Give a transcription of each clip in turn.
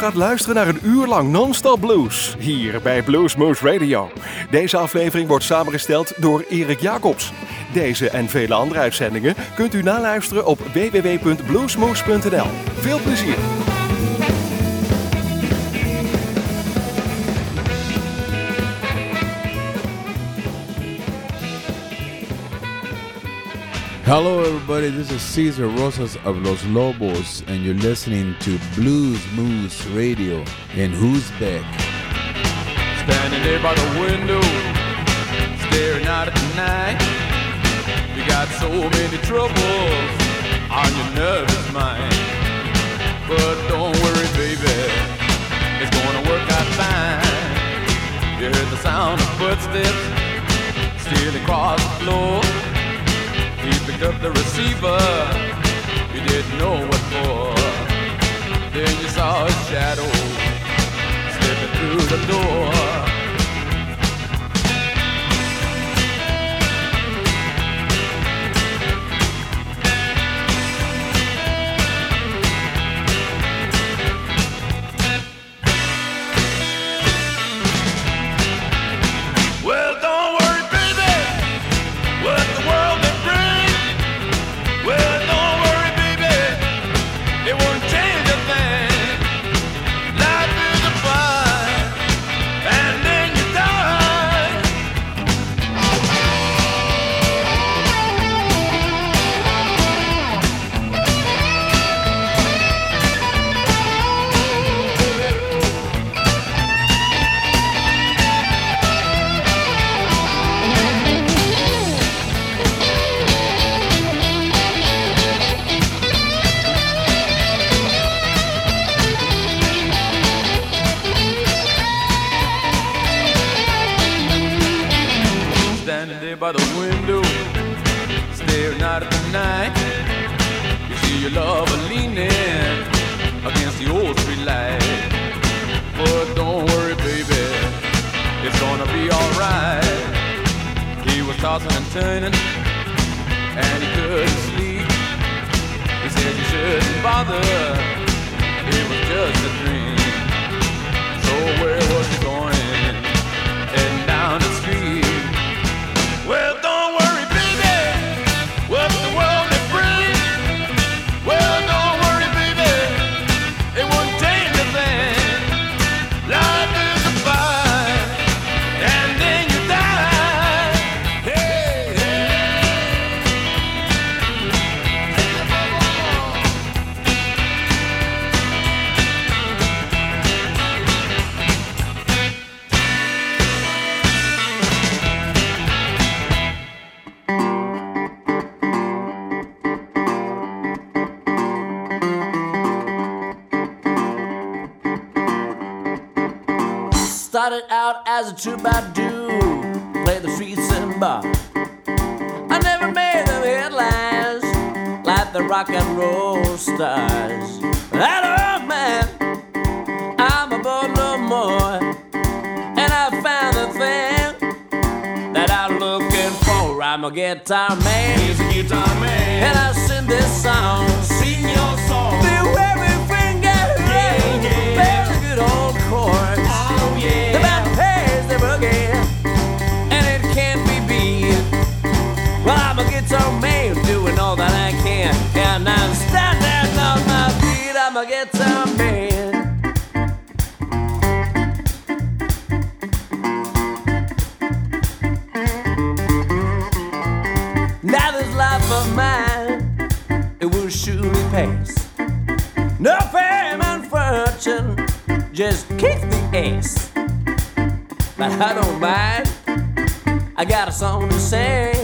gaat luisteren naar een uur lang non-stop blues. Hier bij Bluesmoose Radio. Deze aflevering wordt samengesteld door Erik Jacobs. Deze en vele andere uitzendingen kunt u naluisteren op www.bluesmoose.nl. Veel plezier! Hello, everybody. This is Cesar Rosas of Los Lobos, and you're listening to Blues Moose Radio in Uzbek. Standing there by the window, staring out at the night. You got so many troubles on your nervous mind. But don't worry, baby, it's gonna work out fine. You heard the sound of footsteps stealing across the floor. He picked up the receiver, you didn't know what for. Then you saw his shadow slipping through the door. Troubadour, play the streets and bar. I never made the headlines like the rock and roll stars. That old man, I'm aboard no more, and I found the thing that I'm looking for. I'm a guitar man, He's a guitar man. and I sing this song. I'm man doing all that I can, and I'm standing on my feet. I'm a guitar man. Now this life of mine, it will surely pass. No fame and fortune, just kick the ass. But I don't mind. I got a song to sing.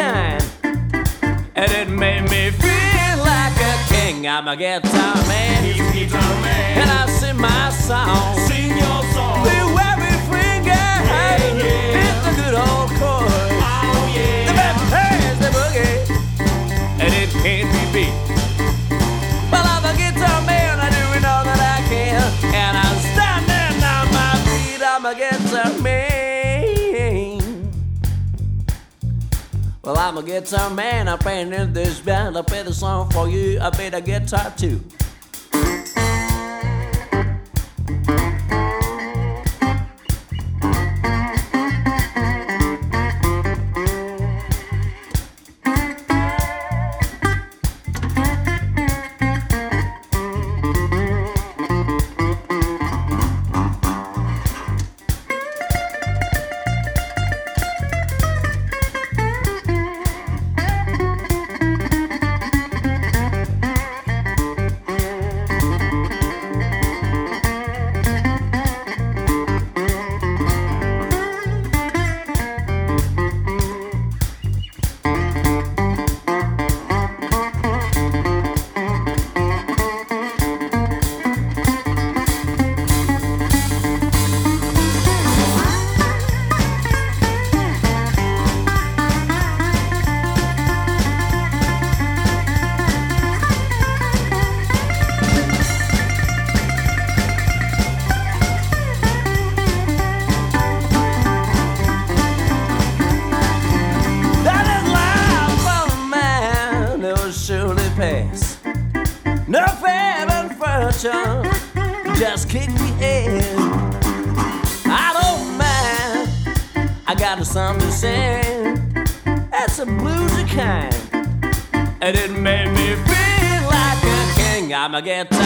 It's a bluesy kind, and it made me feel like a king. I'm a guitar man, He's a guitar man. and I sing my song. Sing your song. Feel everything I Yeah, yeah. Hit the good old chord. Oh, yeah. The band plays the boogie, and it can't be beat. Well, I'm a guitar man. I in this band. I play the song for you. I play the guitar too. King.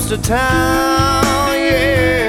comes to town, yeah.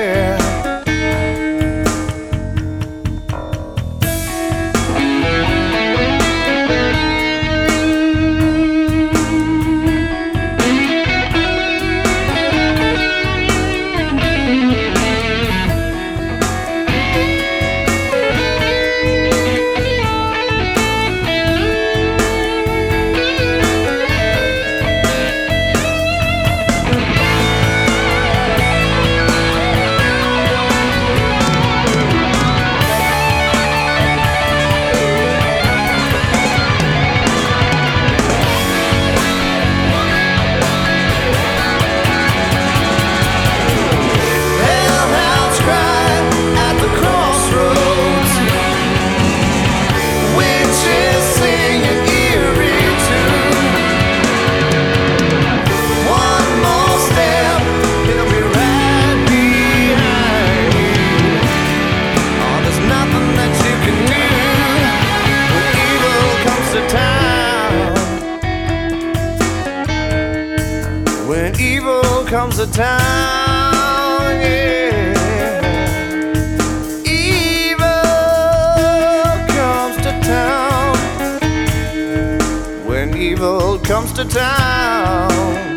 the town, yeah. Evil comes to town. When evil comes to town.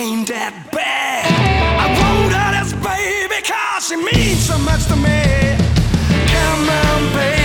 ain't that bad. I wrote her this baby cause she means so much to me. Come on, baby.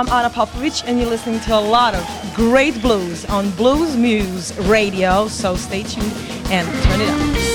I'm Ana Popovic, and you're listening to a lot of great blues on Blues Muse Radio. So stay tuned and turn it up.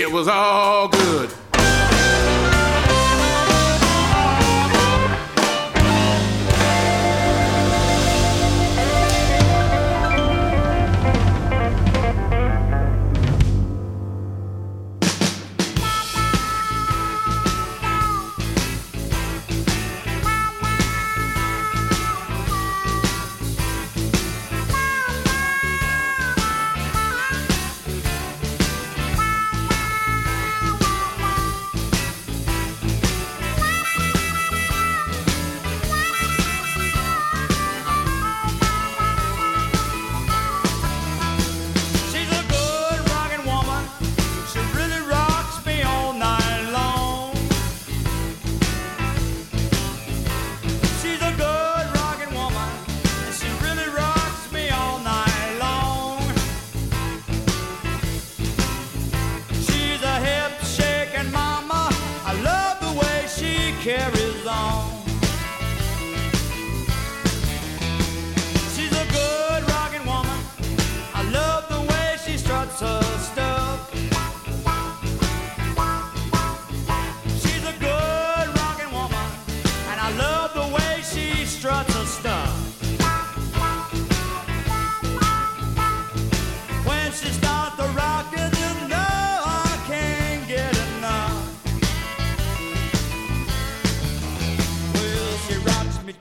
It was all good.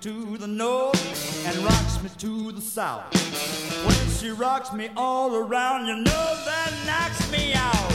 to the north and rocks me to the south. When she rocks me all around, you know that knocks me out.